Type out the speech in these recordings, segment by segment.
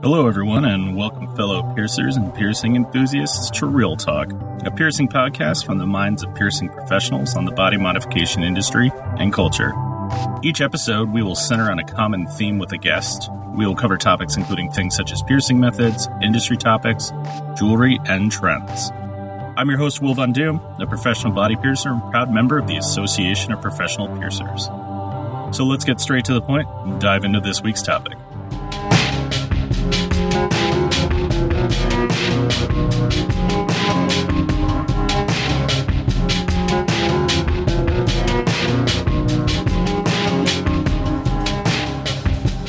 Hello, everyone, and welcome, fellow piercers and piercing enthusiasts, to Real Talk, a piercing podcast from the minds of piercing professionals on the body modification industry and culture. Each episode, we will center on a common theme with a guest. We will cover topics including things such as piercing methods, industry topics, jewelry, and trends. I'm your host, Will Von Doom, a professional body piercer and proud member of the Association of Professional Piercers. So let's get straight to the point and dive into this week's topic.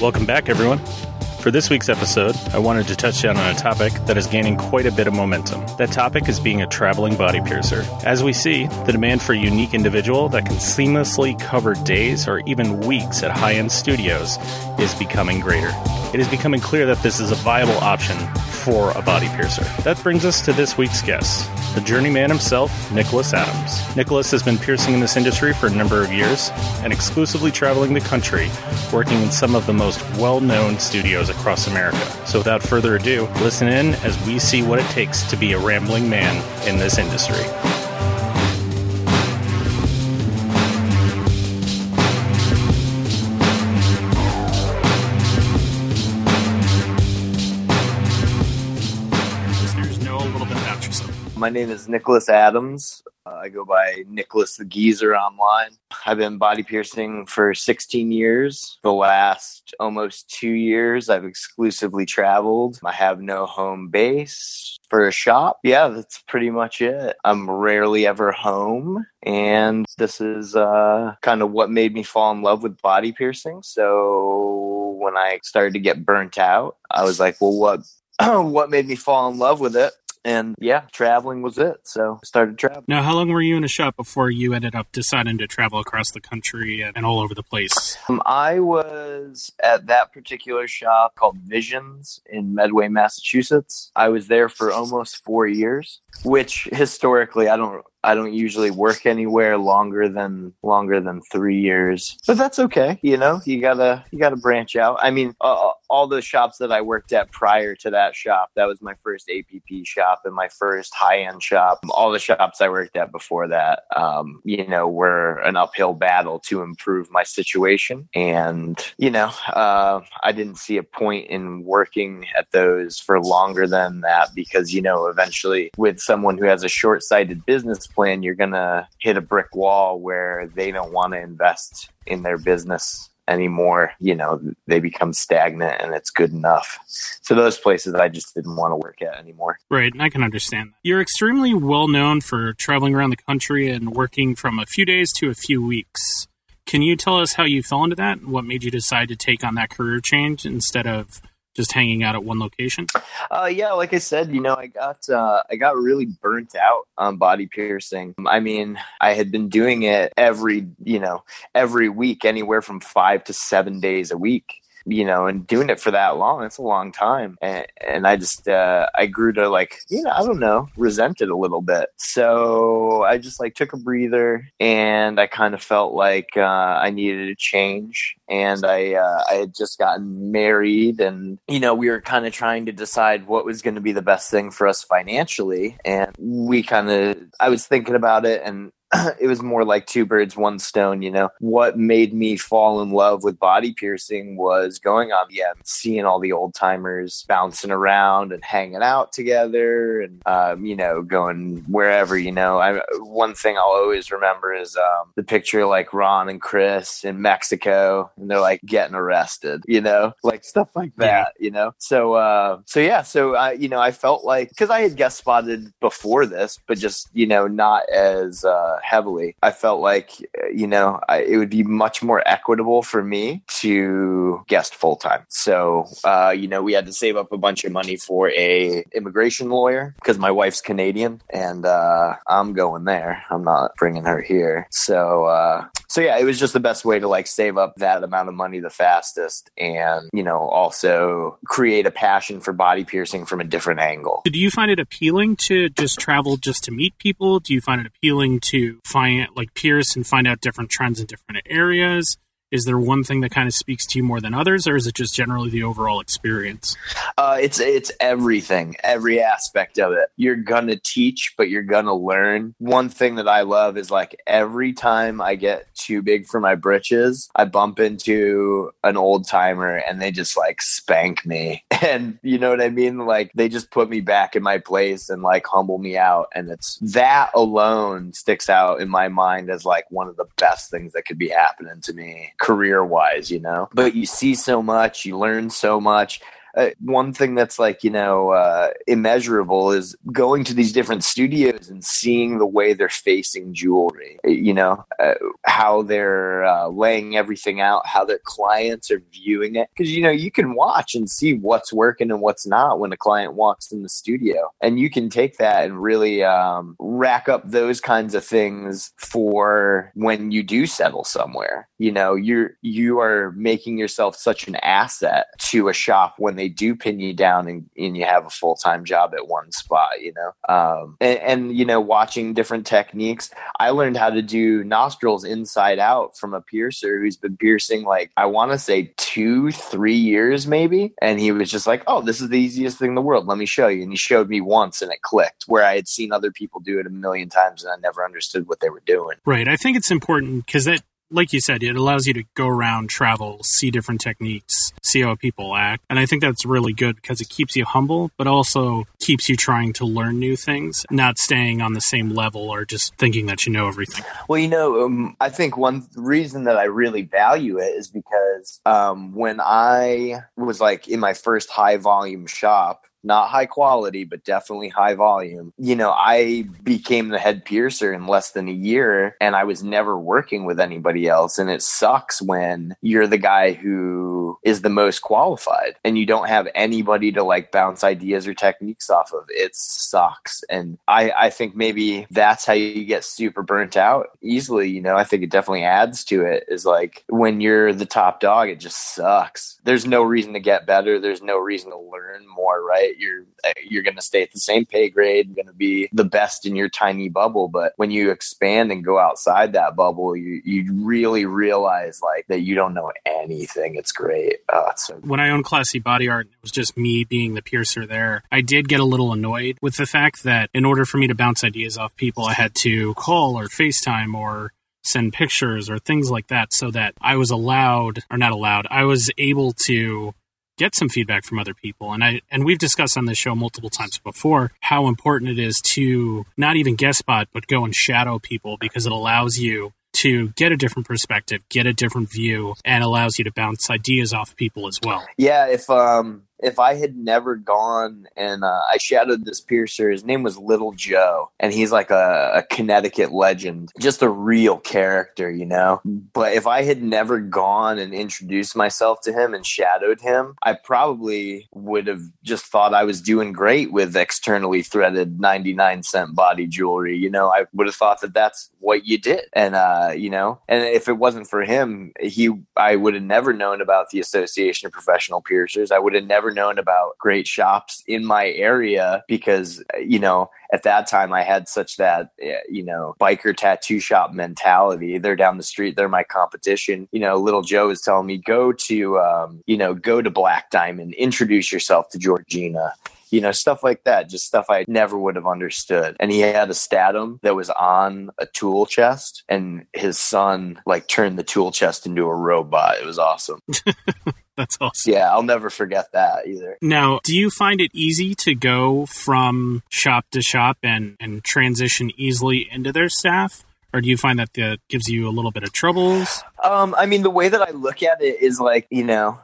Welcome back, everyone. For this week's episode, I wanted to touch down on a topic that is gaining quite a bit of momentum. That topic is being a traveling body piercer. As we see, the demand for a unique individual that can seamlessly cover days or even weeks at high end studios is becoming greater. It is becoming clear that this is a viable option for a body piercer. That brings us to this week's guest, the journeyman himself, Nicholas Adams. Nicholas has been piercing in this industry for a number of years and exclusively traveling the country, working in some of the most well known studios across America. So, without further ado, listen in as we see what it takes to be a rambling man in this industry. My name is Nicholas Adams. Uh, I go by Nicholas the Geezer online. I've been body piercing for 16 years. The last almost two years, I've exclusively traveled. I have no home base for a shop. Yeah, that's pretty much it. I'm rarely ever home. And this is uh, kind of what made me fall in love with body piercing. So when I started to get burnt out, I was like, well, what what made me fall in love with it. And yeah, traveling was it. So I started traveling. Now, how long were you in a shop before you ended up deciding to travel across the country and, and all over the place? Um, I was at that particular shop called Visions in Medway, Massachusetts. I was there for almost four years, which historically I don't I don't usually work anywhere longer than longer than three years, but that's okay. You know, you gotta you gotta branch out. I mean, uh, all the shops that I worked at prior to that shop, that was my first APP shop and my first high end shop. All the shops I worked at before that, um, you know, were an uphill battle to improve my situation, and you know, uh, I didn't see a point in working at those for longer than that because you know, eventually, with someone who has a short sighted business plan, you're going to hit a brick wall where they don't want to invest in their business anymore. You know, they become stagnant and it's good enough. So those places I just didn't want to work at anymore. Right, And I can understand. That. You're extremely well known for traveling around the country and working from a few days to a few weeks. Can you tell us how you fell into that what made you decide to take on that career change instead of just hanging out at one location? Uh, yeah, like I said, you know, I got uh, I got really burnt out on body piercing. I mean, I had been doing it every you know every week, anywhere from five to seven days a week you know, and doing it for that long, it's a long time. And, and I just, uh, I grew to like, you know, I don't know, resent it a little bit. So I just like took a breather and I kind of felt like, uh, I needed a change. And I, uh, I had just gotten married and, you know, we were kind of trying to decide what was going to be the best thing for us financially. And we kind of, I was thinking about it and it was more like two birds, one stone, you know. What made me fall in love with body piercing was going on yeah, seeing all the old timers bouncing around and hanging out together and, um, you know, going wherever, you know. I, one thing I'll always remember is um, the picture of like Ron and Chris in Mexico and they're like getting arrested, you know, like stuff like that, yeah. you know. So, uh, so yeah, so I, you know, I felt like because I had guest spotted before this, but just, you know, not as, uh, heavily. I felt like, you know, I, it would be much more equitable for me to guest full time. So, uh, you know, we had to save up a bunch of money for a immigration lawyer because my wife's Canadian and uh, I'm going there. I'm not bringing her here. So, uh, so yeah, it was just the best way to like save up that amount of money the fastest and, you know, also create a passion for body piercing from a different angle. Do you find it appealing to just travel just to meet people? Do you find it appealing to find like pierce and find out different trends in different areas? Is there one thing that kind of speaks to you more than others, or is it just generally the overall experience? Uh, it's it's everything, every aspect of it. You're gonna teach, but you're gonna learn. One thing that I love is like every time I get too big for my britches, I bump into an old timer and they just like spank me, and you know what I mean. Like they just put me back in my place and like humble me out, and it's that alone sticks out in my mind as like one of the best things that could be happening to me career wise. You know, but you see so much, you learn so much uh, one thing that's like you know uh, immeasurable is going to these different studios and seeing the way they're facing jewelry you know uh, how they're uh, laying everything out how their clients are viewing it. Because you know you can watch and see what's working and what's not when a client walks in the studio. And you can take that and really um, rack up those kinds of things for when you do settle somewhere. You know you're you are making yourself such an asset to a shop when they do pin you down and, and you have a full time job at one spot, you know. Um, and, and, you know, watching different techniques, I learned how to do nostrils inside out from a piercer who's been piercing like I want to say two, three years maybe, and he was just like, "Oh, this is the easiest thing in the world. Let me show you." And he showed me once, and it clicked. Where I had seen other people do it a million times, and I never understood what they were doing. Right. I think it's important because that like you said, it allows you to go around, travel, see different techniques, see how people act. And I think that's really good because it keeps you humble, but also keeps you trying to learn new things, not staying on the same level or just thinking that you know everything. Well, you know, um, I think one reason that I really value it is because um, when I was like in my first high volume shop, not high quality, but definitely high volume. You know, I became the head piercer in less than a year and I was never working with anybody else. And it sucks when you're the guy who is the most qualified and you don't have anybody to like bounce ideas or techniques off of. It sucks. And I, I think maybe that's how you get super burnt out easily. You know, I think it definitely adds to it is like when you're the top dog, it just sucks. There's no reason to get better. There's no reason to learn more, right? You're you're going to stay at the same pay grade, going to be the best in your tiny bubble. But when you expand and go outside that bubble, you you really realize like that you don't know anything. It's great. Oh, it's so when I owned Classy Body Art, it was just me being the piercer there. I did get a little annoyed with the fact that in order for me to bounce ideas off people, I had to call or FaceTime or send pictures or things like that so that I was allowed or not allowed, I was able to get some feedback from other people. And I and we've discussed on this show multiple times before how important it is to not even guest spot, but go and shadow people because it allows you to get a different perspective, get a different view, and allows you to bounce ideas off people as well. Yeah, if um if I had never gone and uh, I shadowed this piercer, his name was Little Joe, and he's like a, a, Connecticut legend, just a real character, you know. But if I had never gone and introduced myself to him and shadowed him, I probably would have just thought I was doing great with externally threaded 99 cent body jewelry. You know, I would have thought that that's what you did. And, uh, you know, and if it wasn't for him, he, I would have never known about the Association of Professional Piercers. I would have never known about great shops in my area because, you know, at that time I had such that, eh, you know, biker tattoo shop mentality. They're down the street. They're my competition. You know, little Joe is telling me, go to, um, you know, go to Black Diamond, introduce yourself to Georgina you know, stuff like that, just stuff I never would have understood. And he had a Statim that was on a tool chest, and his son like turned the tool chest into a robot. It was awesome. That's awesome. Yeah, I'll never forget that either. Now, do you find it easy to go from shop to shop and, and transition easily into their staff? Or do you find that that gives you a little bit of troubles? Um, I mean, the way that I look at it is like, you know,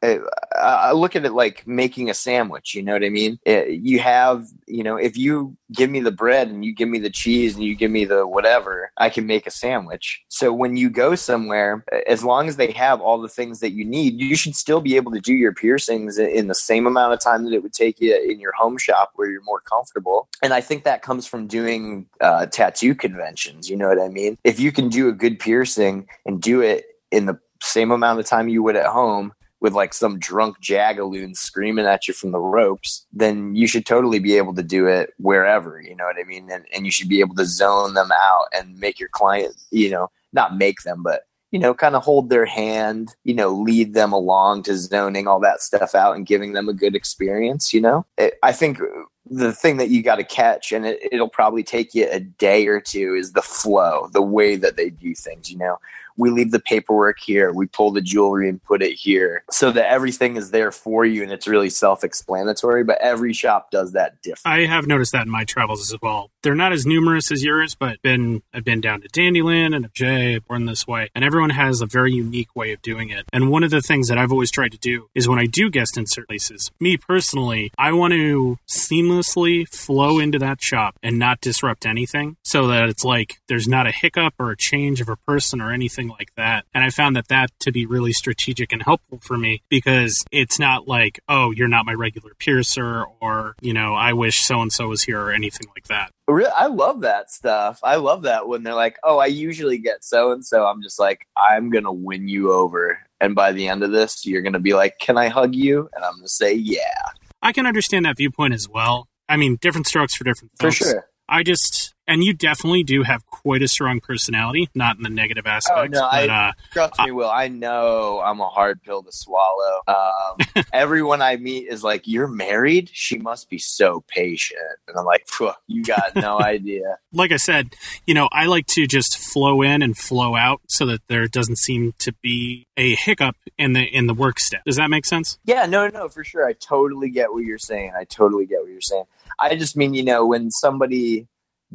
I look at it like making a sandwich. You know what I mean? It, you have, you know, if you give me the bread and you give me the cheese and you give me the whatever, I can make a sandwich. So when you go somewhere, as long as they have all the things that you need, you should still be able to do your piercings in the same amount of time that it would take you in your home shop where you're more comfortable. And I think that comes from doing uh, tattoo conventions. You know what I mean? If you can do a good piercing and do it in the same amount of time you would at home with like some drunk jagaloon screaming at you from the ropes, then you should totally be able to do it wherever, you know what I mean? And, and you should be able to zone them out and make your client, you know, not make them, but you know, kind of hold their hand, you know, lead them along to zoning all that stuff out and giving them a good experience, you know? It, I think the thing that you got to catch and it, it'll probably take you a day or two is the flow the way that they do things you know we leave the paperwork here we pull the jewelry and put it here so that everything is there for you and it's really self-explanatory but every shop does that different. I have noticed that in my travels as well. They're not as numerous as yours but been i've been down to dandyland and jay born this way and everyone has a very unique way of doing it. And one of the things that i've always tried to do is when i do guest insert places me personally i want to seamlessly flow into that shop and not disrupt anything so that it's like there's not a hiccup or a change of a person or anything something like that. And I found that that to be really strategic and helpful for me because it's not like, oh, you're not my regular piercer or, you know, I wish so and so was here or anything like that. Really I love that stuff. I love that when they're like, oh, I usually get so and so. I'm just like, I'm going to win you over. And by the end of this, you're going to be like, can I hug you? And I'm going to say, yeah. I can understand that viewpoint as well. I mean, different strokes for different folks. For sure. I just and you definitely do have quite a strong personality, not in the negative aspect. Oh, no, but, I, uh, trust me, Will. I know I'm a hard pill to swallow. Um, everyone I meet is like, "You're married? She must be so patient." And I'm like, "You got no idea." Like I said, you know, I like to just flow in and flow out so that there doesn't seem to be a hiccup in the in the work step. Does that make sense? Yeah, no, no, for sure. I totally get what you're saying. I totally get what you're saying. I just mean, you know, when somebody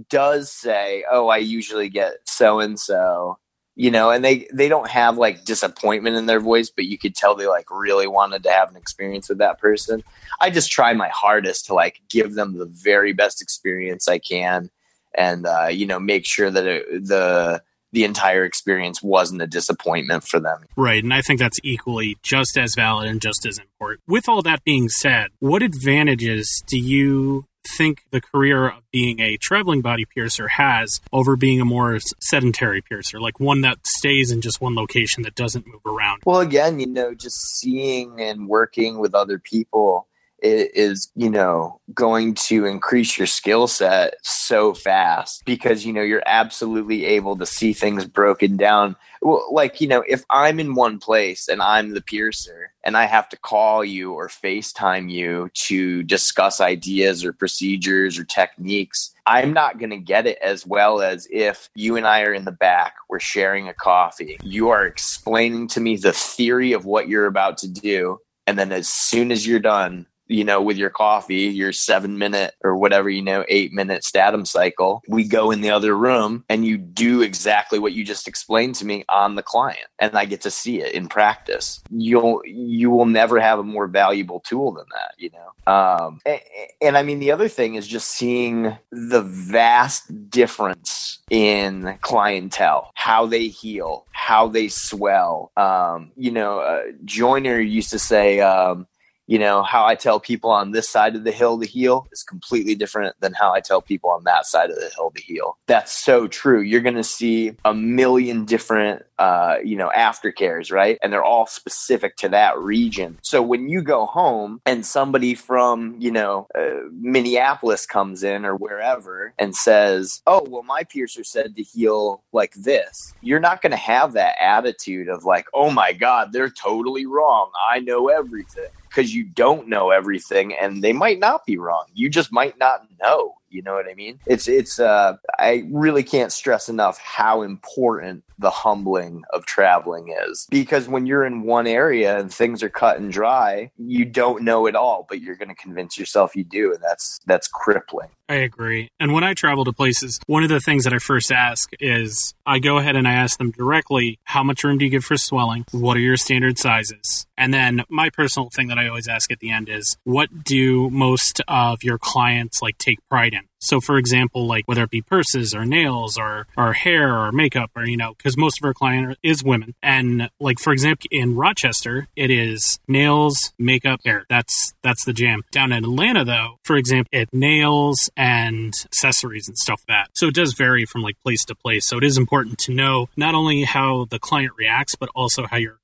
does say, "Oh, I usually get so and so," you know, and they they don't have like disappointment in their voice, but you could tell they like really wanted to have an experience with that person. I just try my hardest to like give them the very best experience I can, and uh, you know, make sure that it, the the entire experience wasn't a disappointment for them. Right. And I think that's equally just as valid and just as important. With all that being said, what advantages do you think the career of being a traveling body piercer has over being a more sedentary piercer, like one that stays in just one location that doesn't move around? Well, again, you know, just seeing and working with other people is you know going to increase your skill set so fast because you know you're absolutely able to see things broken down well, like you know if i'm in one place and i'm the piercer and i have to call you or facetime you to discuss ideas or procedures or techniques i'm not going to get it as well as if you and i are in the back we're sharing a coffee. You are explaining to me the theory of what you're about to do and then as soon as you're done you know, with your coffee, your seven minute or whatever, you know, eight minute Statim cycle, we go in the other room and you do exactly what you just explained to me on the client. And I get to see it in practice. You'll, you will never have a more valuable tool than that, you know? Um, and, and I mean, the other thing is just seeing the vast difference in clientele, how they heal, how they swell. Um, you know, uh, Joyner used to say, um, you know how i tell people on this side of the hill to heal is completely different than how i tell people on that side of the hill to heal. That's so true. You're going to see a million different uh, you know aftercares right? And they're all specific to that region. So when you go home and somebody from you know uh, minneapolis comes in or wherever and says oh well my piercer said to heal like this you're not going to have that attitude of like oh my god they're totally wrong. I know everything because you don't know everything and they might not be wrong. You just might not know. You know what I mean? It's it's uh I really can't stress enough how important the humbling of traveling is. Because when you're in one area and things are cut and dry, you don't know it all, but you're gonna convince yourself you do, and that's that's crippling. I agree. And when I travel to places, one of the things that I first ask is I go ahead and I ask them directly, how much room do you give for swelling? What are your standard sizes? And then my personal thing that I always ask at the end is, what do most of your clients like take pride in? So, for example, like whether it be purses or nails or, or hair or makeup or, you know, because most of our client is women. And like, for example, in Rochester, it is nails, makeup, hair. That's, that's the jam. Down in Atlanta, though, for example, it nails and accessories and stuff like that. So it does vary from like place to place. So it is important to know not only how the client reacts, but also how your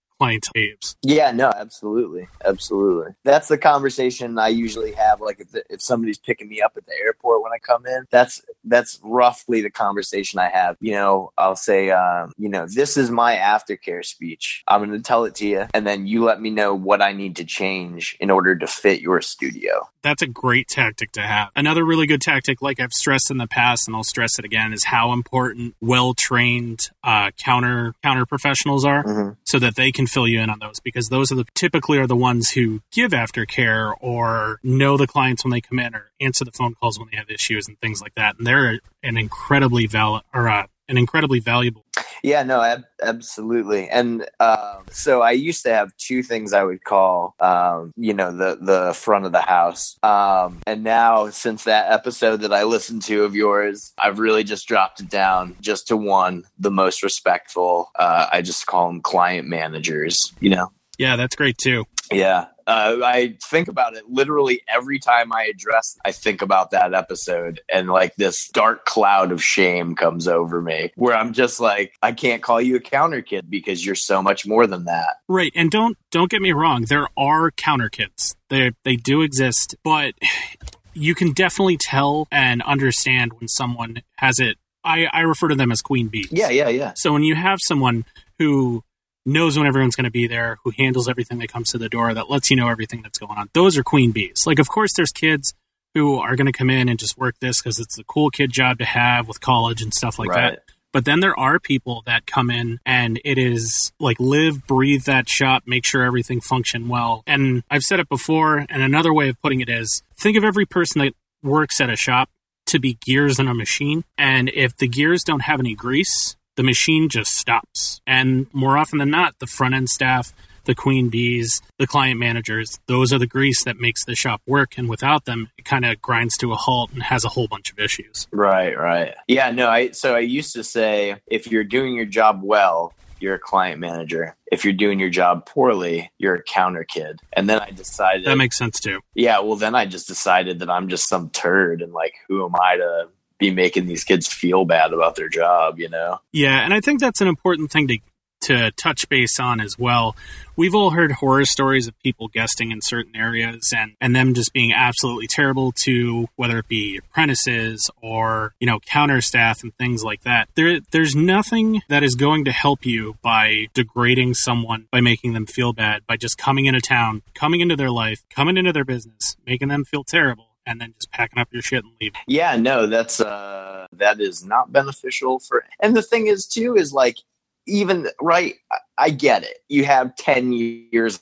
Yeah, no, absolutely, absolutely. That's the conversation I usually have. Like if, the, if somebody's picking me up at the airport when I come in, that's that's roughly the conversation I have. You know, I'll say, um, you know, this is my aftercare speech. I'm going to tell it to you, and then you let me know what I need to change in order to fit your studio. That's a great tactic to have. Another really good tactic, like I've stressed in the past, and I'll stress it again, is how important well trained uh, counter counter professionals are, mm-hmm. so that they can fill you in on those because those are the typically are the ones who give aftercare or know the clients when they come in or answer the phone calls when they have issues and things like that. And they're an incredibly valid or uh, an incredibly valuable. Yeah, no, ab- absolutely. And uh, so I used to have two things I would call, um, you know, the the front of the house. Um, and now, since that episode that I listened to of yours, I've really just dropped it down just to one, the most respectful. Uh, I just call them client managers. You know. Yeah, that's great too. Yeah. Uh, I think about it literally every time I address. I think about that episode, and like this dark cloud of shame comes over me, where I'm just like, I can't call you a counter kid because you're so much more than that. Right, and don't don't get me wrong, there are counter kids. They they do exist, but you can definitely tell and understand when someone has it. I, I refer to them as queen bees. Yeah, yeah, yeah. So when you have someone who knows when everyone's going to be there, who handles everything that comes to the door, that lets you know everything that's going on. Those are queen bees. Like, of course, there's kids who are going to come in and just work this because it's a cool kid job to have with college and stuff like right. that. But then there are people that come in and it is like live, breathe that shop, make sure everything function well. And I've said it before, and another way of putting it is think of every person that works at a shop to be gears in a machine. And if the gears don't have any grease, the machine just stops. And more often than not, the front end staff, the queen bees, the client managers, those are the grease that makes the shop work. And without them, it kind of grinds to a halt and has a whole bunch of issues. Right, right. Yeah, no, I so I used to say if you're doing your job well, you're a client manager. If you're doing your job poorly, you're a counter kid. And then I decided That makes sense too. Yeah, well then I just decided that I'm just some turd and like who am I to be making these kids feel bad about their job, you know? Yeah, and I think that's an important thing to to touch base on as well. We've all heard horror stories of people guesting in certain areas and, and them just being absolutely terrible to whether it be apprentices or, you know, counter staff and things like that. There there's nothing that is going to help you by degrading someone, by making them feel bad, by just coming into town, coming into their life, coming into their business, making them feel terrible and then just packing up your shit and leaving. Yeah, no, that's uh that is not beneficial for and the thing is too is like even right I get it. You have 10 years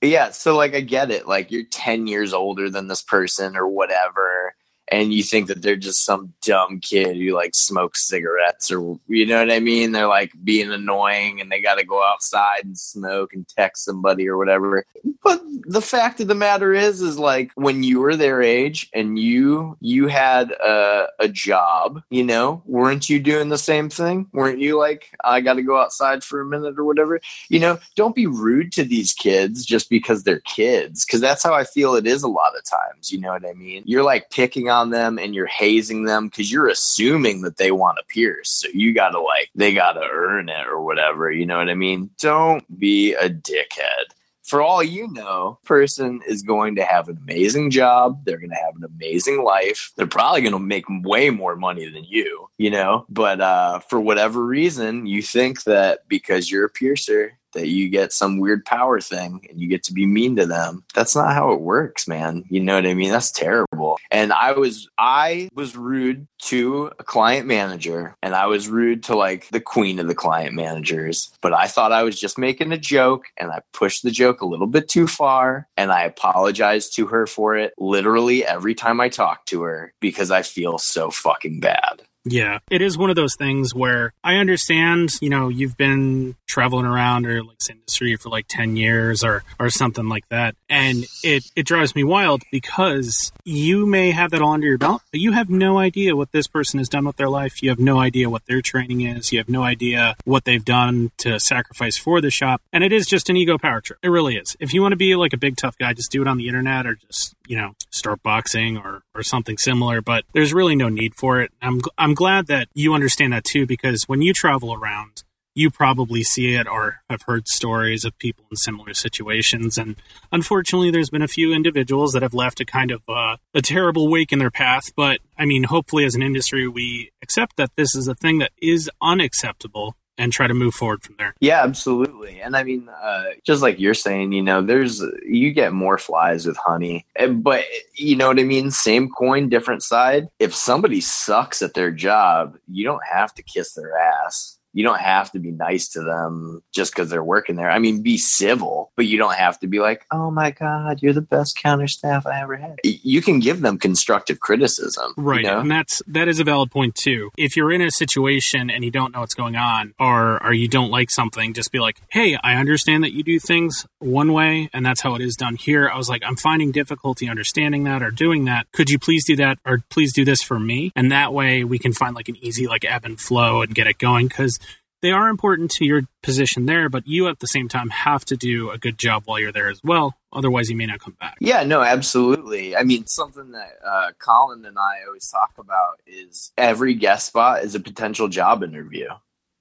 yeah, so like I get it. Like you're 10 years older than this person or whatever and you think that they're just some dumb kid who like smokes cigarettes or you know what I mean? They're like being annoying and they got to go outside and smoke and text somebody or whatever. But the fact of the matter is, is like when you were their age and you you had a, a job, you know, weren't you doing the same thing? Weren't you like I got to go outside for a minute or whatever? You know, don't be rude to these kids just because they're kids, because that's how I feel it is a lot of times. You know what I mean? You're like picking on them and you're hazing them because you're assuming that they want to pierce. So you got to like, they got to earn it or whatever. You know what I mean? Don't be a dickhead. For all you know, person is going to have an amazing job. They're going to have an amazing life. They're probably going to make way more money than you, you know? But uh, for whatever reason, you think that because you're a piercer, that you get some weird power thing and you get to be mean to them. That's not how it works, man. You know what I mean? That's terrible. And I was I was rude to a client manager and I was rude to like the queen of the client managers, but I thought I was just making a joke and I pushed the joke a little bit too far and I apologized to her for it literally every time I talk to her because I feel so fucking bad. Yeah, it is one of those things where I understand, you know, you've been traveling around or like this industry for like 10 years or or something like that. And it it drives me wild because you may have that all under your belt, but you have no idea what this person has done with their life. You have no idea what their training is. You have no idea what they've done to sacrifice for the shop. And it is just an ego power trip. It really is. If you want to be like a big tough guy, just do it on the internet or just, you know, start boxing or or something similar, but there's really no need for it. I'm I'm glad that you understand that too, because when you travel around, you probably see it or have heard stories of people in similar situations. And unfortunately, there's been a few individuals that have left a kind of uh, a terrible wake in their path. But I mean, hopefully, as an industry, we accept that this is a thing that is unacceptable and try to move forward from there. Yeah, absolutely. And I mean, uh, just like you're saying, you know, there's you get more flies with honey, but you know what I mean. Same coin, different side. If somebody sucks at their job, you don't have to kiss their ass you don't have to be nice to them just because they're working there. I mean, be civil, but you don't have to be like, oh my God, you're the best counter staff I ever had. You can give them constructive criticism. Right. You know? And that's, that is a valid point too. If you're in a situation and you don't know what's going on or, or you don't like something, just be like, hey, I understand that you do things one way and that's how it is done here. I was like, I'm finding difficulty understanding that or doing that. Could you please do that or please do this for me? And that way we can find like an easy like ebb and flow and get it going because they are important to your position there, but you at the same time have to do a good job while you're there as well. Otherwise, you may not come back. Yeah, no, absolutely. I mean, something that uh, Colin and I always talk about is every guest spot is a potential job interview.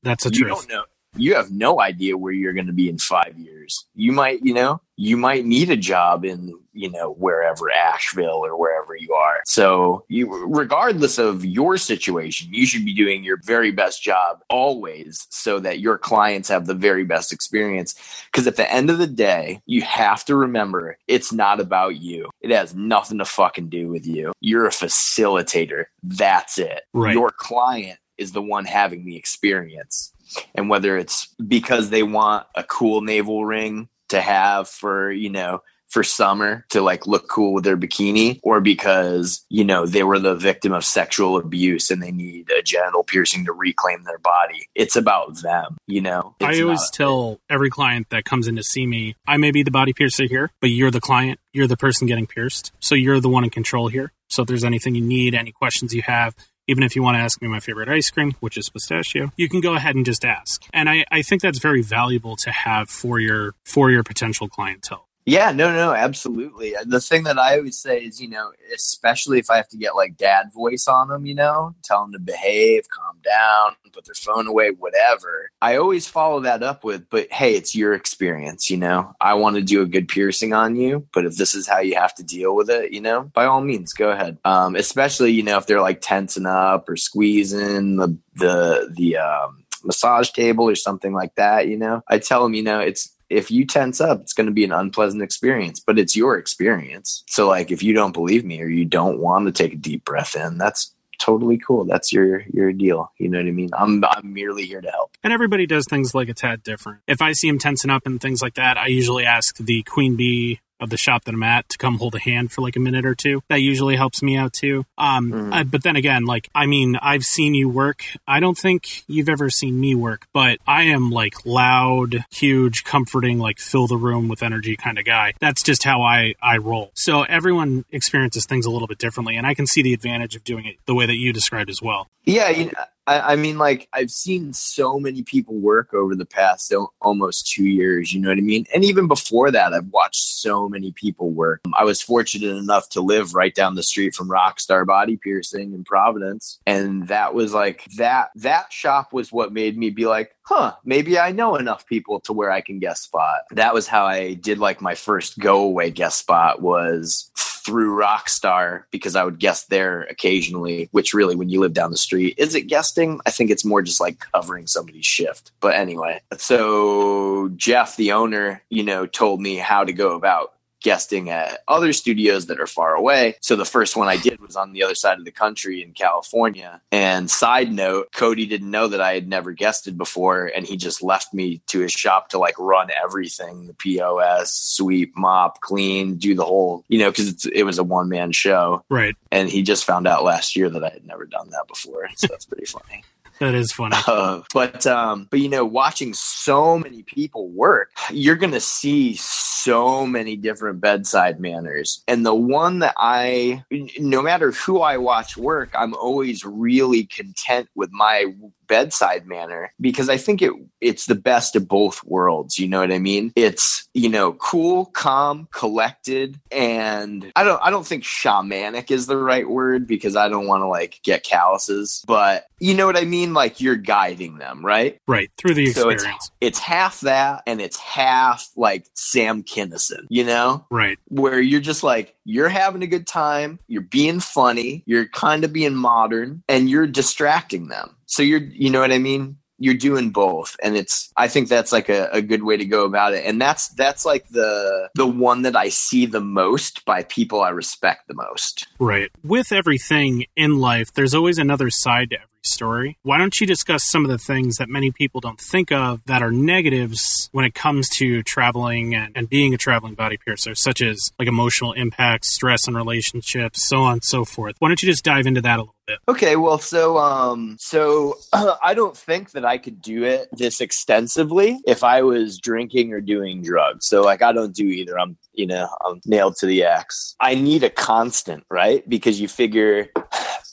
That's a you truth. don't know you have no idea where you're going to be in five years. You might, you know, you might need a job in, you know, wherever Asheville or wherever you are. So you, regardless of your situation, you should be doing your very best job always so that your clients have the very best experience. Because at the end of the day, you have to remember it's not about you. It has nothing to fucking do with you. You're a facilitator. That's it. Right. Your client is the one having the experience and whether it's because they want a cool navel ring to have for you know for summer to like look cool with their bikini or because you know they were the victim of sexual abuse and they need a genital piercing to reclaim their body. It's about them you know? It's i always tell every client that comes in to see me i may be the body piercer here but you're the client. You're the person getting pierced. So you're the one in control here. So if there's anything you need any questions you have even if you want to ask me my favorite ice cream, which is pistachio, you can go ahead and just ask. And I, I think that's very valuable to have for your for your potential clientele. Yeah, no, no, absolutely. The thing that I always say is, you know, especially if I have to get like dad voice on them, you know, tell them to behave, calm down, put their phone away, whatever. I always follow that up with, but hey, it's your experience, you know. I want to do a good piercing on you, but if this is how you have to deal with it, you know, by all means, go ahead. Um, especially, you know, if they're like tensing up or squeezing the the the um massage table or something like that, you know. I tell them, you know, it's if you tense up, it's going to be an unpleasant experience, but it's your experience. So, like, if you don't believe me or you don't want to take a deep breath in, that's totally cool. That's your your deal. You know what I mean? I'm I'm merely here to help. And everybody does things like a tad different. If I see him tensing up and things like that, I usually ask the queen bee of the shop that I'm at to come hold a hand for like a minute or two. That usually helps me out too. Um, mm. uh, but then again, like, I mean, I've seen you work. I don't think you've ever seen me work, but I am like loud, huge, comforting, like fill the room with energy kind of guy. That's just how I, I roll. So everyone experiences things a little bit differently. And I can see the advantage of doing it the way that you described as well. Yeah. You know, I, I, mean, like I've seen so many people work over the past almost two years. You know what I mean? And even before that, I've watched so many people work. Um, I was fortunate enough to live right down the street from Rockstar Body Piercing in Providence, and that was like that. That shop was what made me be like, huh, maybe I know enough people to where I can guest spot. That was how I did like my first go away guest spot was through Rockstar because I would guest there occasionally, which really, when you live down the street, is it guesting? I think it's more just like covering somebody's shift. But anyway, so Jeff, the owner, you know, told me how to go about guesting at other studios that are far away. So the first one I did was on the other side of the country in California. And side note, Cody didn't know that I had never guested before, and he just left me to his shop to like run everything the POS, sweep, mop, clean, do the whole, you know, because it was a one man show. Right. And he just found out last year that I had never done that before. So that's pretty funny. That is funny. Uh, but um, but you know, watching so many people work, you're gonna see so many different bedside manners. And the one that I, no matter who I watch work, I'm always really content with my bedside manner because I think it it's the best of both worlds. You know what I mean? It's you know cool, calm, collected, and I don't I don't think shamanic is the right word because I don't want to like get calluses, but you know what I mean? Like you're guiding them, right? Right through the So experience. it's it's half that and it's half like Sam Kinison, you know? right. where you're just like you're having a good time you're being funny you're kind of being modern and you're distracting them so you're you know what i mean you're doing both and it's i think that's like a, a good way to go about it and that's that's like the the one that i see the most by people i respect the most Right. With everything in life, there's always another side to every story. Why don't you discuss some of the things that many people don't think of that are negatives when it comes to traveling and, and being a traveling body piercer, such as like emotional impacts, stress in relationships, so on and so forth? Why don't you just dive into that a little bit? Okay, well, so um, so I don't think that I could do it this extensively if I was drinking or doing drugs. So like, I don't do either. I'm, you know, I'm nailed to the X. I need a constant, right? Because you figure,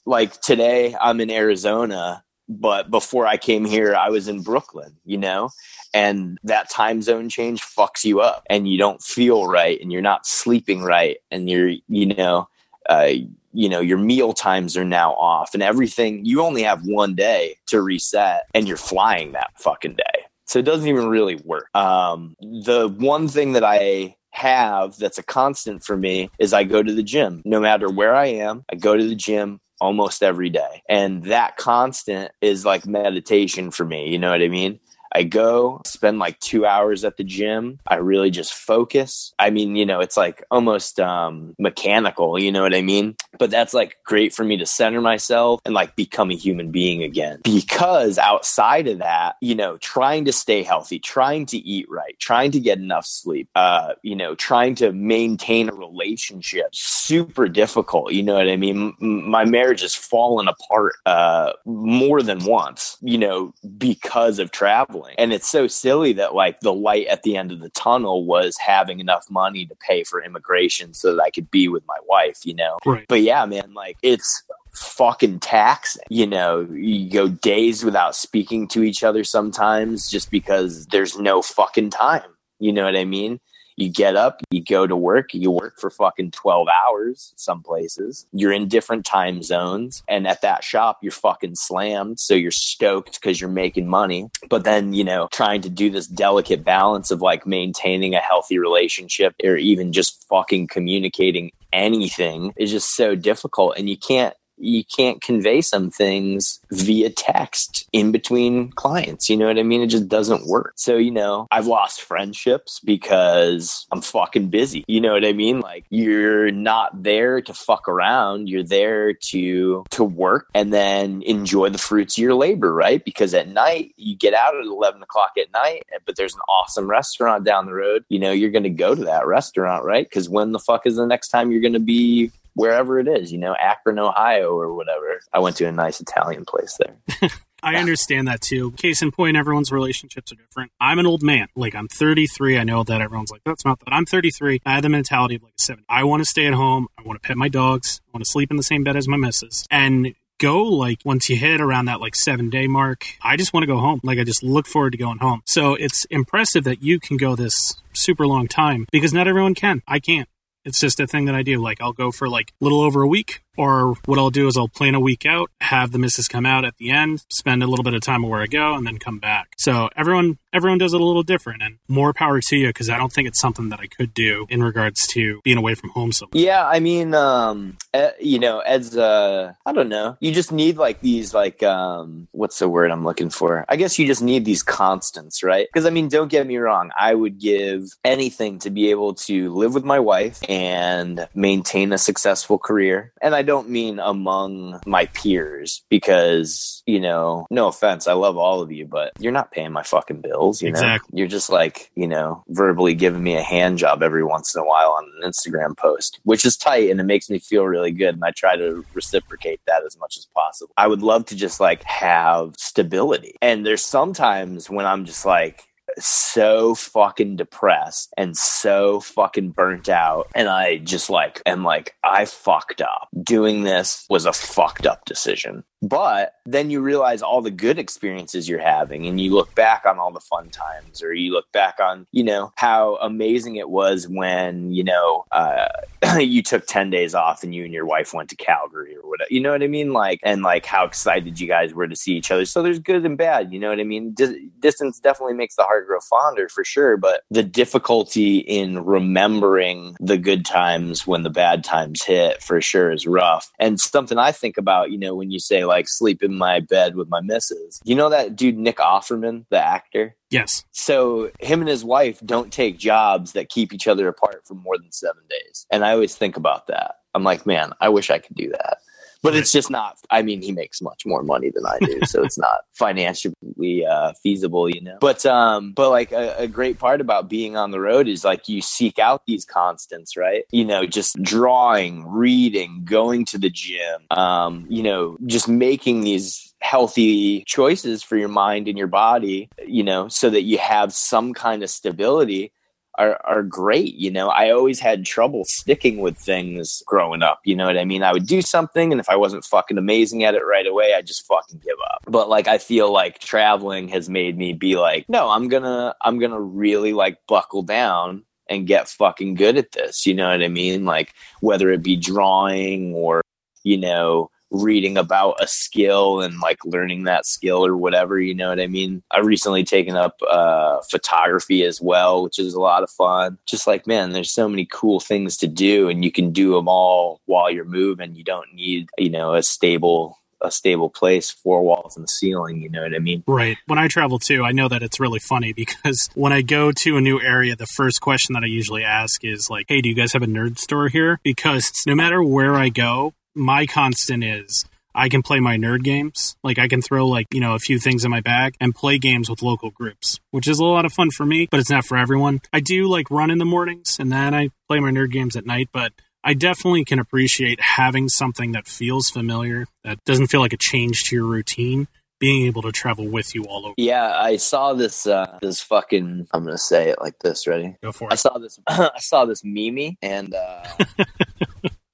like today, I'm in Arizona, but before I came here, I was in Brooklyn. You know. And that time zone change fucks you up, and you don't feel right, and you're not sleeping right, and you're, you know, uh, you know your meal times are now off and everything you only have one day to reset and you're flying that fucking day so it doesn't even really work um, the one thing that i have that's a constant for me is i go to the gym no matter where i am i go to the gym almost every day. And that constant is like meditation for me you know what i mean I go spend like two hours at the gym. I really just focus. I mean, you know, it's like almost um, mechanical, you know what I mean? But that's like great for me to center myself and like become a human being again. Because outside of that, you know, trying to stay healthy, trying to eat right, trying to get enough sleep, uh, you know, trying to maintain a relationship, super difficult. You know what I mean? M- my marriage has fallen apart uh, more than once, you know, because of traveling. And it's so silly that like the light at the end of the tunnel was having enough money to pay for immigration so that I could be with my wife, you know? Right. But yeah, man, like it's fucking taxing. You know, you go days without speaking to each other sometimes just because there's no fucking time. You know what I mean? You get up, you go to work, you work for fucking 12 hours some places. You're in different time zones. And at that shop, you're fucking slammed. So you're stoked because you're making money. But then, you know, trying to do this delicate balance of like maintaining a healthy relationship or even just fucking communicating anything is just so difficult. And you can't you can't convey some things via text in between clients. You know what I mean? It just doesn't work. So, you know, I've lost friendships because I'm fucking busy. You know what I mean? Like you're not there to fuck around. You're there to to work and then enjoy the fruits of your labor, right? Because at night you get out at eleven o'clock at night, but there's an awesome restaurant down the road. You know, you're gonna go to that restaurant, right? Because when the fuck is the next time you're gonna be wherever it is, you know, Akron, Ohio, or whatever. I went to a nice Italian place there. I understand that too. Case in point, everyone's relationships are different. I'm an old man. Like, I'm 33. I know that everyone's like, that's not that. I'm 33. I have the mentality of like a 70. I want to stay at home. I want to pet my dogs. I want to sleep in the same bed as my missus. And go like once you hit around that like seven day mark i just want to go home like i just look forward to going home so it's impressive that you can go this super long time because not everyone can i can't it's just a thing that I do. Like I'll go for like a little over a week, or what I'll do is I'll plan a week out, have the missus come out at the end, spend a little bit of time where I go, and then come back. So everyone everyone does it a little different, and more power to you because I don't think it's something that I could do in regards to being away from home so. Yeah, I mean, um, eh, you know, as uh, I don't know, you just need like these, like, um, what's the word I'm looking for? I guess you just need these constants, right? Because I mean, don't get me wrong, I would give anything to be able to live with my wife and maintain a successful career. And I don't mean among my peers because, you know, no offense, I love all of you, but you're not paying my fucking bills, you know? Exactly. You're just like, you know, verbally giving me a hand job every once in a while on an Instagram post, which is tight and it makes me feel really good. And I try to reciprocate that as much as possible. I would love to just like have stability. And there's sometimes when I'm just like, so fucking depressed and so fucking burnt out. And I just like, am like, I fucked up. Doing this was a fucked up decision. But then you realize all the good experiences you're having and you look back on all the fun times or you look back on, you know, how amazing it was when, you know, uh, you took 10 days off and you and your wife went to Calgary or whatever. You know what I mean? Like, and like how excited you guys were to see each other. So there's good and bad. You know what I mean? Dis- distance definitely makes the heart grow fonder for sure. But the difficulty in remembering the good times when the bad times hit for sure is rough. And something I think about, you know, when you say, like sleep in my bed with my missus. You know that dude Nick Offerman, the actor? Yes. So him and his wife don't take jobs that keep each other apart for more than seven days. And I always think about that. I'm like, man, I wish I could do that but it's just not i mean he makes much more money than i do so it's not financially uh, feasible you know? But um but like a, a, great part about being on the road is like you seek out these constants right? You know just drawing reading going to the gym um you know just making these healthy choices for your mind and your body you know so that you have some kind of stability are, are great. You know, I always had trouble sticking with things growing up. You know what I mean? I would do something, and if I wasn't fucking amazing at it right away, I just fucking give up. But like, I feel like traveling has made me be like, no, I'm gonna, I'm gonna really like buckle down and get fucking good at this. You know what I mean? Like, whether it be drawing or, you know, reading about a skill and like learning that skill or whatever you know what i mean i recently taken up uh, photography as well which is a lot of fun just like man there's so many cool things to do and you can do them all while you're moving you don't need you know a stable a stable place, four walls and the ceiling. You know what I mean? Right. When I travel too, I know that it's really funny because when I go to a new area, the first question that I usually ask is like, "Hey, do you guys have a nerd store here?" Because no matter where I go, my constant is I can play my nerd games. Like I can throw like, you know, a few things in my bag and play games with local groups, which is a lot of fun for me, but it's not for everyone. I do like run in the mornings and then I play my nerd games at night, but I definitely can appreciate having something that feels familiar, that doesn't feel like a change to your routine. Being able to travel with you all over. Yeah, I saw this. Uh, this fucking. I'm gonna say it like this. Ready? Go for it. I saw this. I saw this Mimi, and uh,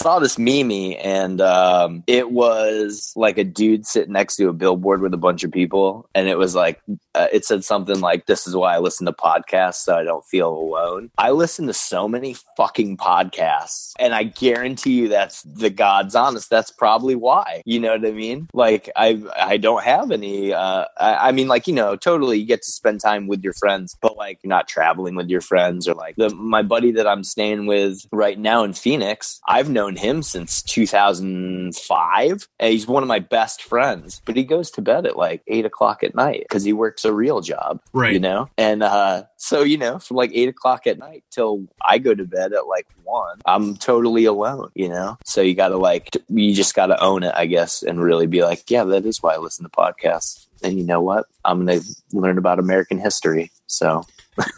saw this meme and um, it was like a dude sitting next to a billboard with a bunch of people. And it was like uh, it said something like this is why i listen to podcasts so i don't feel alone. I listen to so many fucking podcasts. And i guarantee you that's the god's honest. That's probably why. You know what i mean? Like i i don't have any uh, I, I mean like you know totally you get to spend time with your friends but like you're not traveling with your friends or like the my buddy that i'm staying with right now in phoenix i've known known him since 2005. And he's one of my best friends, but he goes to bed at like eight o'clock at night because he works a real job. Right. You know? And uh, so, you know, from like eight o'clock at night till I go to bed at like one, I'm totally alone, you know? So you got to like, you just got to own it, I guess, and really be like, yeah, that is why I listen to podcasts. And you know what? I'm going to learn about American history. So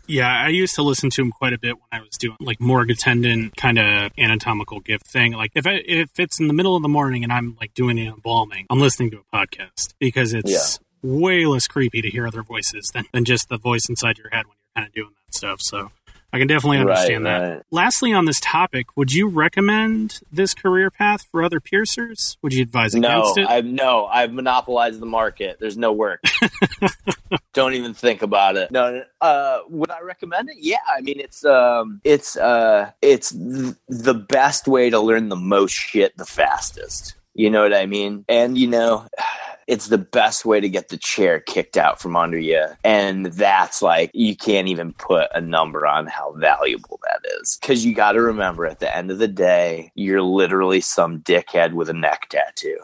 yeah, I used to listen to him quite a bit when I was doing like morgue attendant kind of anatomical gift thing. Like if I, if it's in the middle of the morning and I'm like doing an embalming, I'm listening to a podcast because it's yeah. way less creepy to hear other voices than, than just the voice inside your head when you're kind of doing that stuff. So I can definitely understand right, that. Right. Lastly, on this topic, would you recommend this career path for other piercers? Would you advise against no, it? I've, no, I've monopolized the market. There's no work. Don't even think about it. No, uh, would I recommend it? Yeah, I mean it's um, it's uh, it's th- the best way to learn the most shit the fastest. You know what I mean? And you know it's the best way to get the chair kicked out from under you. And that's like, you can't even put a number on how valuable that is. Cause you got to remember at the end of the day, you're literally some dickhead with a neck tattoo.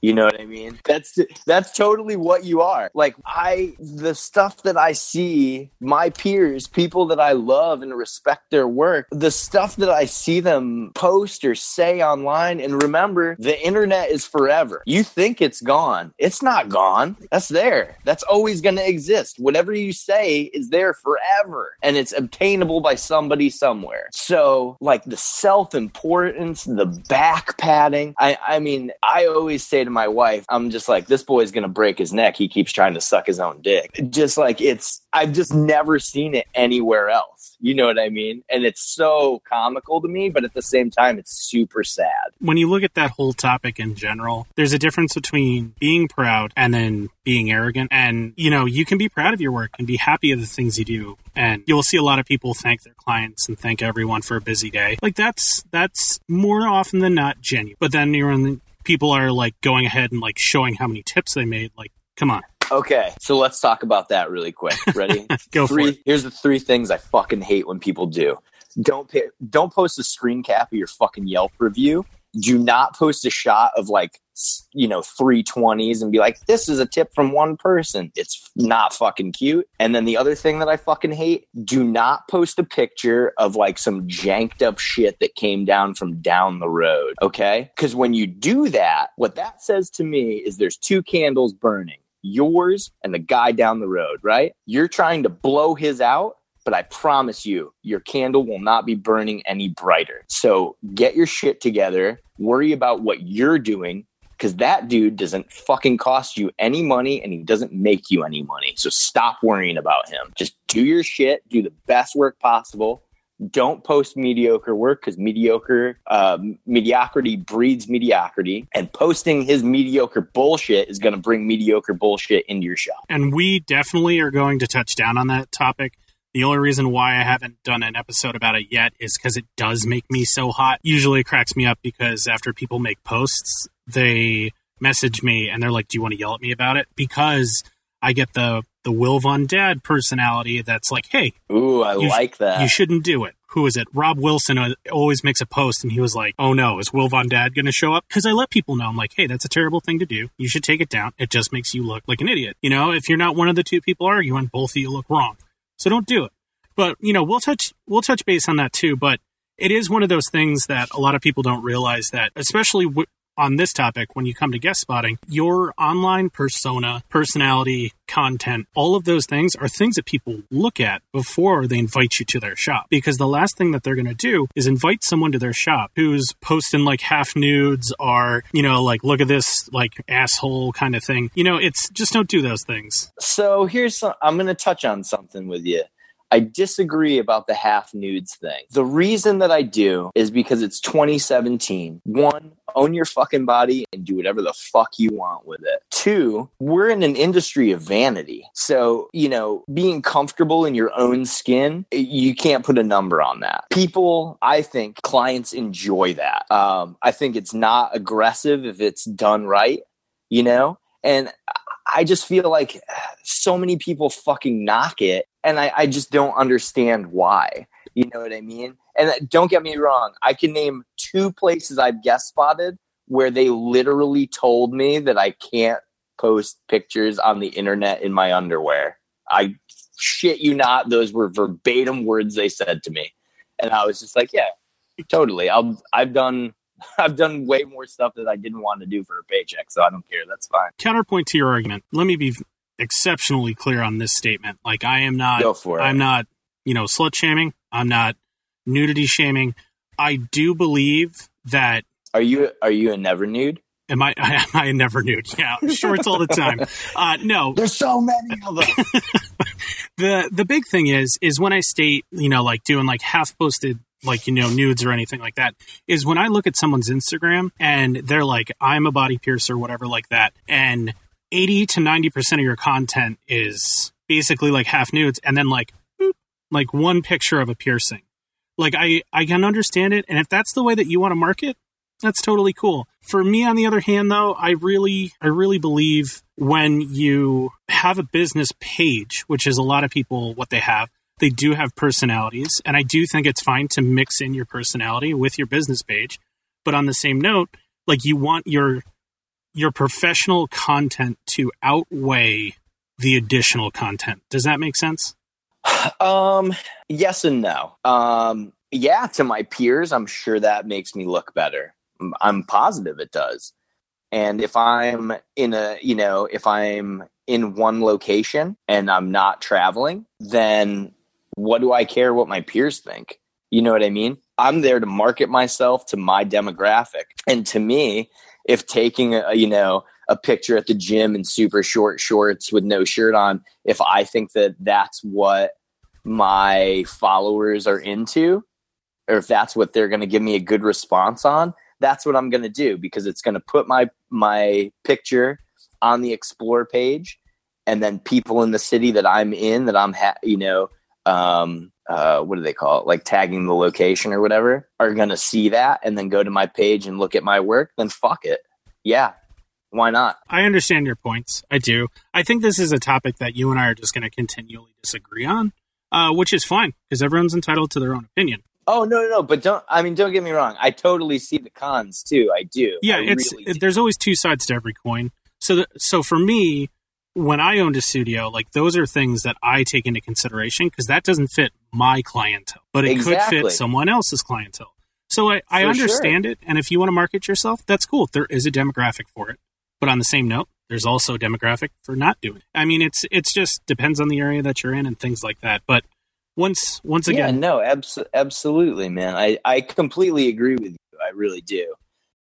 You know what I mean? That's that's totally what you are. Like I the stuff that I see my peers, people that I love and respect their work, the stuff that I see them post or say online and remember the internet is forever. You think it's gone. It's not gone. That's there. That's always going to exist. Whatever you say is there forever and it's obtainable by somebody somewhere. So like the self-importance, the back padding. I I mean, I always say say to my wife, I'm just like, this boy's gonna break his neck. He keeps trying to suck his own dick. Just like it's, I've just never seen it anywhere else. You know what I mean? And it's so comical to me, but at the same time, it's super sad. When you look at that whole topic in general, there's a difference between being proud and then being arrogant. And, you know, you can be proud of your work and be happy of the things you do. And you'll see a lot of people thank their clients and thank everyone for a busy day. Like that's, that's more often than not genuine. But then you're in the, people are like going ahead and like showing how many tips they made. Like, come on. Okay, so let's talk about that really quick. Ready? Go three, for it. Here's the three things I fucking hate when people do. Don't pay, don't post a screen cap of your fucking Yelp review. Do not post a shot of like you know 320s and be like this is a tip from one person. It's not fucking cute. And then the other thing that I fucking hate, do not post a picture of like some janked up shit that came down from down the road, okay? Cuz when you do that, what that says to me is there's two candles burning yours and the guy down the road, right? You're trying to blow his out, but I promise you, your candle will not be burning any brighter. So get your shit together, worry about what you're doing. Because that dude doesn't fucking cost you any money and he doesn't make you any money. So stop worrying about him. Just do your shit, do the best work possible, don't post mediocre work because mediocre uh, mediocrity breeds mediocrity and posting his mediocre bullshit is going to bring mediocre bullshit into your shop And we definitely are going to touch down on that topic. The only reason why I haven't done an episode about it yet is because it does make me so hot. Usually it cracks me up because after people make posts, they message me and they're like, Do you want to yell at me about it? Because I get the the Will Von Dad personality that's like, Hey, ooh i sh- like that you shouldn't do it. Who is it? Rob Wilson uh, always makes a post and he was like, Oh no, is Will Von Dad going to show up? Because I let people know. I'm like, Hey, that's a terrible thing to do. You should take it down. It just makes you look like an idiot. You know, if you're not one of the two people arguing, both of you look wrong. So don't do it. But, you know, we'll touch, we'll touch base on that too. But it is one of those things that a lot of people don't realize that, especially w- on this topic, when you come to guest spotting, your online persona, personality, content, all of those things are things that people look at before they invite you to their shop. Because the last thing that they're going to do is invite someone to their shop who's posting like half nudes or, you know, like, look at this, like, asshole kind of thing. You know, it's just don't do those things. so here's some i'm going to touch on something with you I disagree about the half nudes thing. The reason that I do is because it's 2017. One, own your fucking body and do whatever the fuck you want with it. Two, we're in an industry of vanity. So, you know, being comfortable in your own skin, you can't put a number on that. People, I think clients enjoy that. Um, I think it's not aggressive if it's done right, you know? And I just feel like so many people fucking knock it, and I, I just don't understand why. You know what I mean? And uh, don't get me wrong, I can name two places I've guest spotted where they literally told me that I can't post pictures on the internet in my underwear. I shit you not, those were verbatim words they said to me. And I was just like, yeah, totally. I'll I've done I've done way more stuff that I didn't want to do for a paycheck, so I don't care. That's fine. Counterpoint to your argument. Let me be exceptionally clear on this statement. Like, I am not. Go for it. I'm not, you know, slut shaming. I'm not nudity shaming. I do believe that. Are you are you a never nude? Am I? Am I never nude? Yeah, shorts all the time. Uh, no, There's so many of them. the the big thing is is when I state, you know, like doing like half posted like you know nudes or anything like that is when I look at someone's Instagram and they're like I'm a body piercer whatever like that and 80 to 90% of your content is basically like half nudes and then like like one picture of a piercing. Like I I can understand it and if that's the way that you want to market that's totally cool. For me on the other hand though, I really I really believe when you have a business page, which is a lot of people what they have, they do have personalities and I do think it's fine to mix in your personality with your business page. But on the same note, like you want your your professional content to outweigh the additional content. Does that make sense? um, yes and no. Um, yeah, to my peers, I'm sure that makes me look better. I'm- positive it does. And if I'm in a, you know, if I'm in one location and I'm not traveling, then what do I care what my peers think? You know what I mean? I'm there to market myself to my demographic. And to me, if taking a you know a picture at the gym in super short shorts with no shirt on, if I think that that's what my followers are into, or if that's what they're going to give me a good response on, that's what I'm going to do because it's going to put my my picture on the explore page and then people in the city that I'm in that I'm ha- you know um uh what do they call it like tagging the location or whatever are going to see that and then go to my page and look at my work then fuck it. Yeah. Why not? I understand your points. I do. I think this is a topic that you and I are just going to continually disagree on, uh, which is fine because everyone's entitled to their own opinion. Oh no, no, no! But don't. I mean, don't get me wrong. I totally see the cons too. I do. Yeah, I it's really do. there's always two sides to every coin. So, the, so for me, when I owned a studio, like those are things that I take into consideration because that doesn't fit my clientele, but it could fit someone else's clientele. So I, I understand it, and if you want to market yourself, that's cool. There is a demographic for it, but on the same note, there's also a demographic for not doing. it. I mean, it's it's just depends on the area that you're in and things like that. But once once yeah, again, no, abs- absolutely, man. I I completely agree with you. I really do.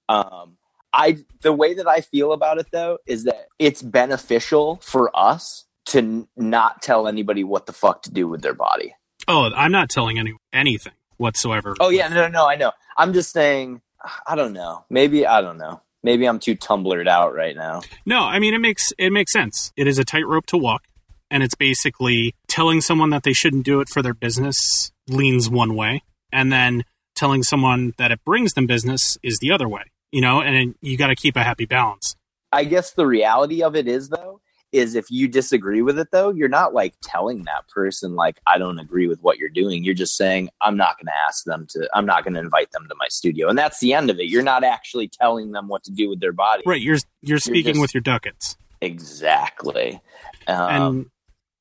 Um, I the way that I feel about it though is that it's beneficial for us to n- not tell anybody what the fuck to do with their body. oh, I'm not telling any anything whatsoever. Oh yeah, no, no, no, I know. I'm just saying. I don't know. Maybe I don't know. Maybe I'm too tumblered out right now. No, I mean it makes it makes sense. It is a tightrope to walk, and it's basically telling someone that they shouldn't do it for their business leans one way, and then telling someone that it brings them business is the other way. You know, and you got to keep a happy balance. I guess the reality of it is though is if you disagree with it though, you're not like telling that person like I don't agree with what you're doing. You're just saying I'm not going to ask them to I'm not going to invite them to my studio. And that's the end of it. You're not actually telling them what to do with their body. Right, you're you're speaking just- with your ducats, Exactly. Um, and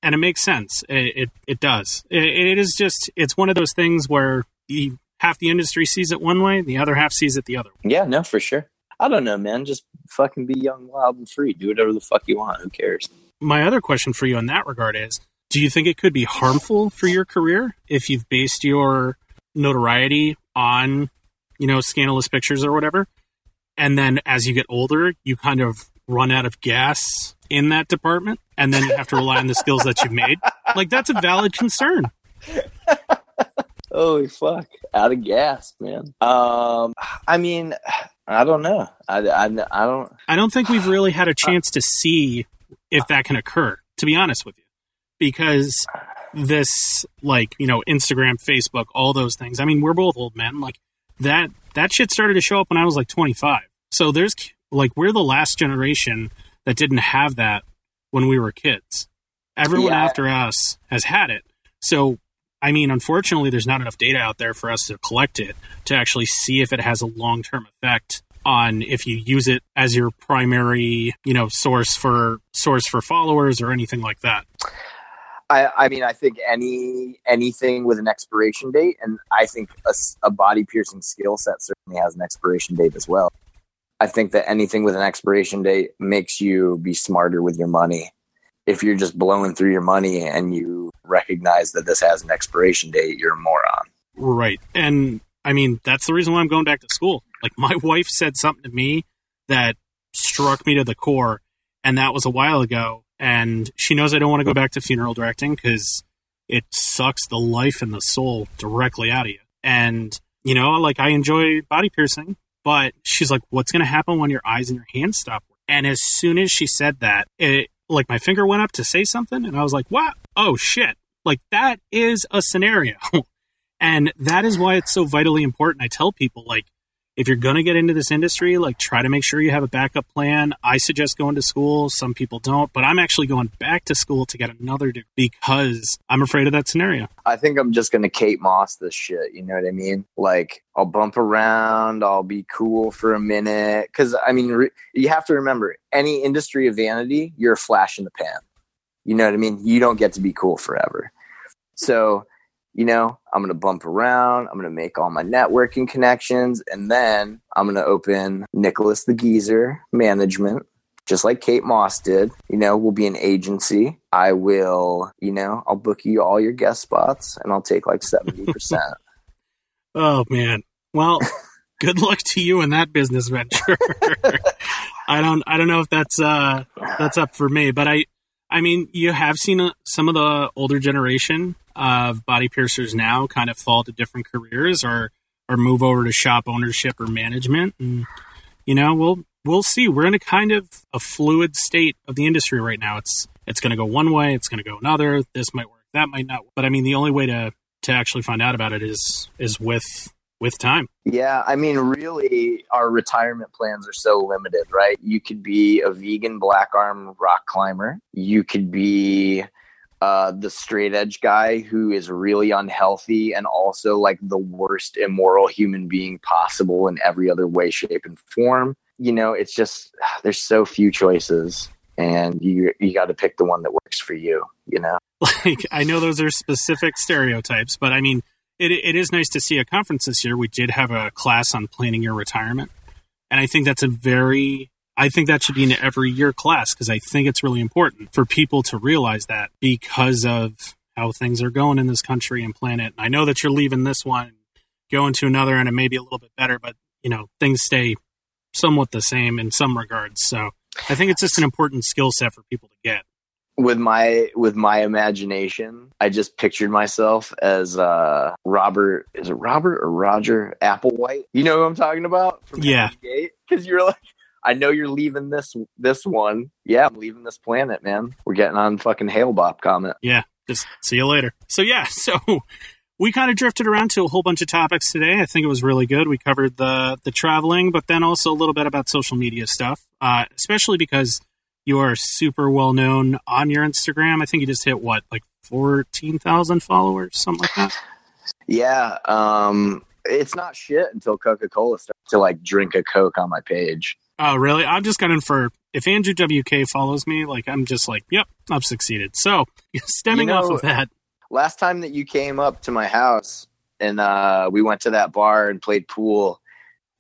and it makes sense. It it, it does. It, it is just it's one of those things where the half the industry sees it one way, the other half sees it the other. Way. yeah, no, for sure. I don't know, man. Just fucking be young, wild, and free. Do whatever the fuck you want. Who cares? my other question for you in that regard is do you think it could be harmful for your career if you've based your notoriety on you know scandalous pictures or whatever and then as you get older you kind of run out of gas in that department and then you have to rely on the skills that you've made like that's a valid concern Holy fuck! Out of gas, man. Um, I mean, I don't know. I, I, I don't. i don't think we've really had a chance to see if that can occur to be honest with you because this like you know instagram facebook all those things i mean we're both old men like that that shit started to show up when i was like 25 so there's like we're the last generation that didn't have that when we were kids everyone Yeah. after us has had it so i mean unfortunately there's not enough data out there for us to collect it to actually see if it has a long-term effect on if you use it as your primary you know source for source for followers or anything like that I, I mean, I think any anything with an expiration date, and I think a body piercing skill set certainly has an expiration date as well. I think that anything with an expiration date makes you be smarter with your money. If you're just blowing through your money and you recognize that this has an expiration date, you're a moron. Right. And I mean, that's the reason why I'm going back to school. Like, my wife said something to me that struck me to the core, and that was a while ago. And she knows I don't want to go back to funeral directing because it sucks the life and the soul directly out of you. And, you know, like, I enjoy body piercing, but she's like, what's going to happen when your eyes and your hands stop? And as soon as she said that, it, like, my finger went up to say something, and I was like, wow, oh shit. Like, that is a scenario. And that is why it's so vitally important. I tell people, like, if you're going to get into this industry, like, try to make sure you have a backup plan. I suggest going to school. Some people don't, but I'm actually going back to school to get another degree because I'm afraid of that scenario. I think I'm just gonna Kate Moss this shit. You know what I mean? Like I'll bump around, I'll be cool for a minute. Because I mean, re- you have to remember, any industry of vanity, you're a flash in the pan. You know what I mean? You don't get to be cool forever. So, you know, I'm gonna bump around. I'm gonna make all my networking connections, and then I'm gonna open Nicholas the Geezer Management just like Kate Moss did. You know, we'll be an agency. I will, you know, I'll book you all your guest spots and I'll take like 70%. Oh, man. Well, good luck to you in that business venture. I don't I don't know if that's uh that's up for me, but I I mean you have seen uh, some of the older generation of body piercers now kind of fall to different careers or or move over to shop ownership or management. And you know we'll we'll see. We're in a kind of a fluid state of the industry right now. It's it's going to go one way it's going to go another this might work that might not. But i mean the only way to to actually find out about it is is with with time. Yeah, I mean, really, our retirement plans are so limited, right? You could be a vegan black arm rock climber. You could be uh, the straight edge guy who is really unhealthy and also like the worst immoral human being possible in every other way, shape, and form. You know, it's just there's so few choices, and you you got to pick the one that works for you. You know, like I know those are specific stereotypes, but I mean it, it is nice to see a conference this year. We did have a class on planning your retirement. And I think that's a very, I think that should be an every year class because I think it's really important for people to realize that because of how things are going in this country and planet. I know that you're leaving this one, going to another, and it may be a little bit better, but you know, things stay somewhat the same in some regards. So I think it's just an important skill set for people to get with my with my imagination, I just pictured myself as uh Robert. Is it Robert or Roger Applewhite? You know who I'm talking about? Yeah, because you're like. I know you're leaving this this one. Yeah, I'm leaving this planet, man. We're getting on fucking Hale-Bopp comet. Yeah, just see you later. So yeah, so we kind of drifted around to a whole bunch of topics today. I think it was really good. We covered the the traveling, but then also a little bit about social media stuff, uh, especially because you are super well known on your Instagram. I think you just hit what, like 14,000 followers, something like that? Yeah. Um, it's not shit until Coca Cola starts to like drink a Coke on my page. Oh, really? I'm just going for if Andrew WK follows me, like I'm just like, yep, I've succeeded. So stemming you know, off of that. Last time that you came up to my house and uh, we went to that bar and played pool,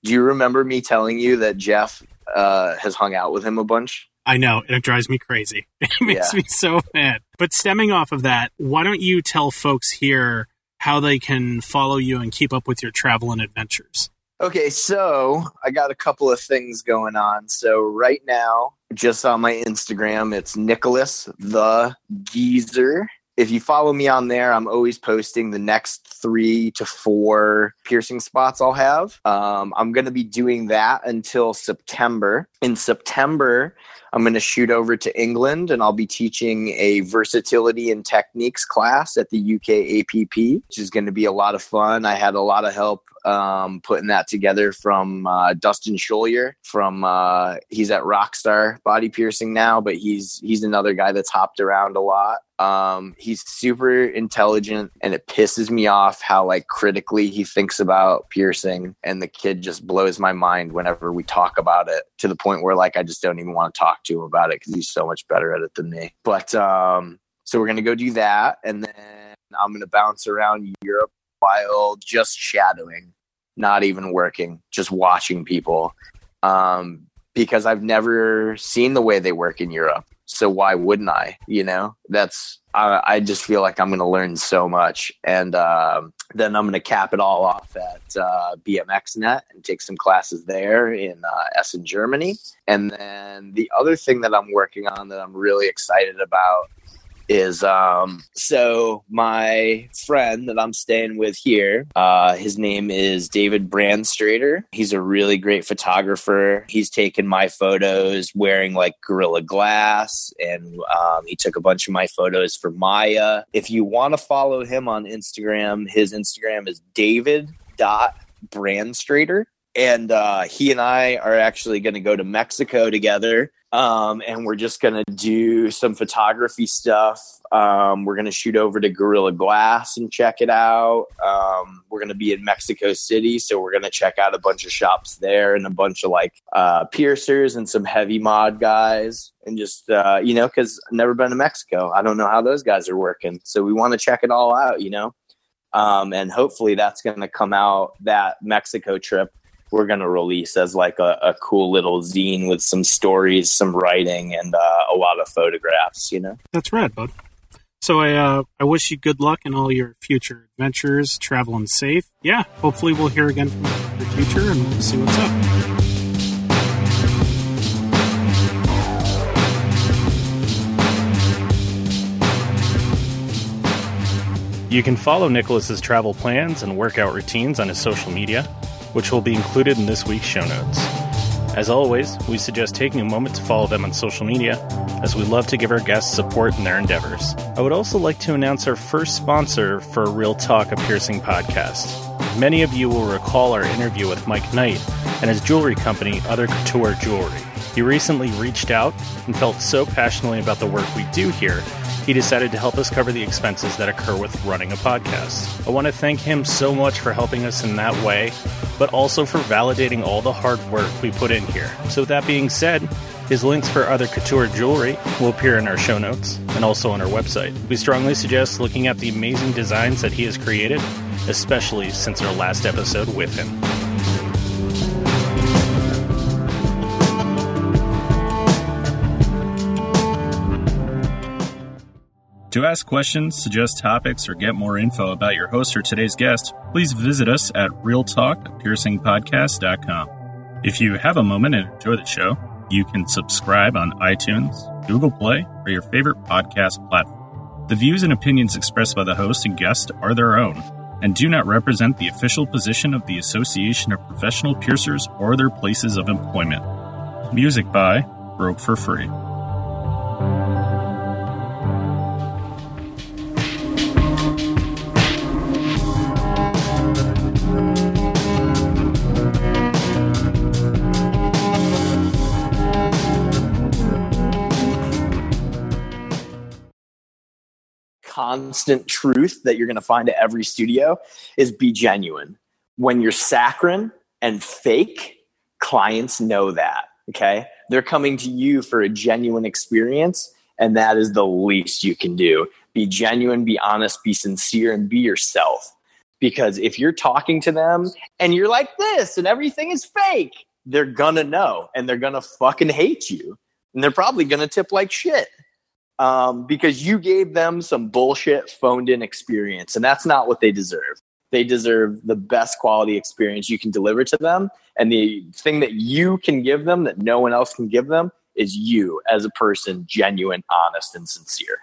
do you remember me telling you that Jeff uh, has hung out with him a bunch? I know, and it drives me crazy. It makes yeah. me so mad. But stemming off of that, why don't you tell folks here how they can follow you and keep up with your travel and adventures? Okay, so I got a couple of things going on. So right now, just on my Instagram, it's Nicholas the Geezer if you follow me on there, I'm always posting the next three to four piercing spots I'll have. Um, I'm going to be doing that until September. In September, I'm going to shoot over to England and I'll be teaching a versatility and techniques class at the UK APP, which is going to be a lot of fun. I had a lot of help um, putting that together from uh, Dustin Scholier from uh, he's at Rockstar Body Piercing now, but he's he's another guy that's hopped around a lot. Um, he's super intelligent, and it pisses me off how like critically he thinks about piercing, and the kid just blows my mind whenever we talk about it to the point where like I just don't even want to talk to him about it because he's so much better at it than me. But um, so we're gonna go do that, and then I'm gonna bounce around Europe while just shadowing, not even working, just watching people. Um, because I've never seen the way they work in Europe. So why wouldn't I? You know, that's I, I just feel like I'm going to learn so much, and uh, then I'm going to cap it all off at uh, BMXNet and take some classes there in uh, Essen, Germany. And then the other thing that I'm working on that I'm really excited about is um so my friend that I'm staying with here, uh his name is David Brandstrader. He's a really great photographer. He's taken my photos wearing like Gorilla Glass and um, he took a bunch of my photos for Maya. If you want to follow him on Instagram, his Instagram is David dot Brandstrader and uh, he and I are actually going to go to Mexico together um, and we're just going to do some photography stuff. Um, we're going to shoot over to Gorilla Glass and check it out. Um, we're going to be in Mexico City, so we're going to check out a bunch of shops there and a bunch of like uh, piercers and some heavy mod guys. And just, uh, you know, because I've never been to Mexico. I don't know how those guys are working. So we want to check it all out, you know? Um, and hopefully that's going to come out that Mexico trip we're going to release as like a, a, cool little zine with some stories, some writing, and uh, a lot of photographs. You know, that's rad, bud. So I uh, I wish you good luck in all your future adventures, traveling safe. Yeah, hopefully we'll hear again from you in the future and we'll see what's up. You can follow Nicholas's travel plans and workout routines on his social media, which will be included in this week's show notes. As always, we suggest taking a moment to follow them on social media, as we love to give our guests support in their endeavors. I would also like to announce our first sponsor for Real Talk, a piercing podcast. Many of you will recall our interview with Mike Knight and his jewelry company, Other Couture Jewelry. He recently reached out and felt so passionately about the work we do here he decided to help us cover the expenses that occur with running a podcast. I want to thank him so much for helping us in that way, but also for validating all the hard work we put in here. So, with that being said, his links for other couture jewelry will appear in our show notes and also on our website. We strongly suggest looking at the amazing designs that he has created, especially since our last episode with him. To ask questions, suggest topics, or get more info about your host or today's guest, please visit us at realtalkpiercingpodcast.com. If you have a moment and enjoy the show, you can subscribe on iTunes, Google Play, or your favorite podcast platform. The views and opinions expressed by the host and guest are their own and do not represent the official position of the Association of Professional Piercers or their places of employment. Music by Broke for Free. Constant truth that you're going to find at every studio is be genuine. When you're saccharine and fake, clients know that. Okay. They're coming to you for a genuine experience, and that is the least you can do. Be genuine, be honest, be sincere, and be yourself. Because if you're talking to them and you're like this and everything is fake, they're gonna know and they're gonna fucking hate you. And they're probably gonna tip like shit um, because you gave them some bullshit phoned in experience, and that's not what they deserve. They deserve the best quality experience you can deliver to them. And the thing that you can give them that no one else can give them is you as a person, genuine, honest, and sincere.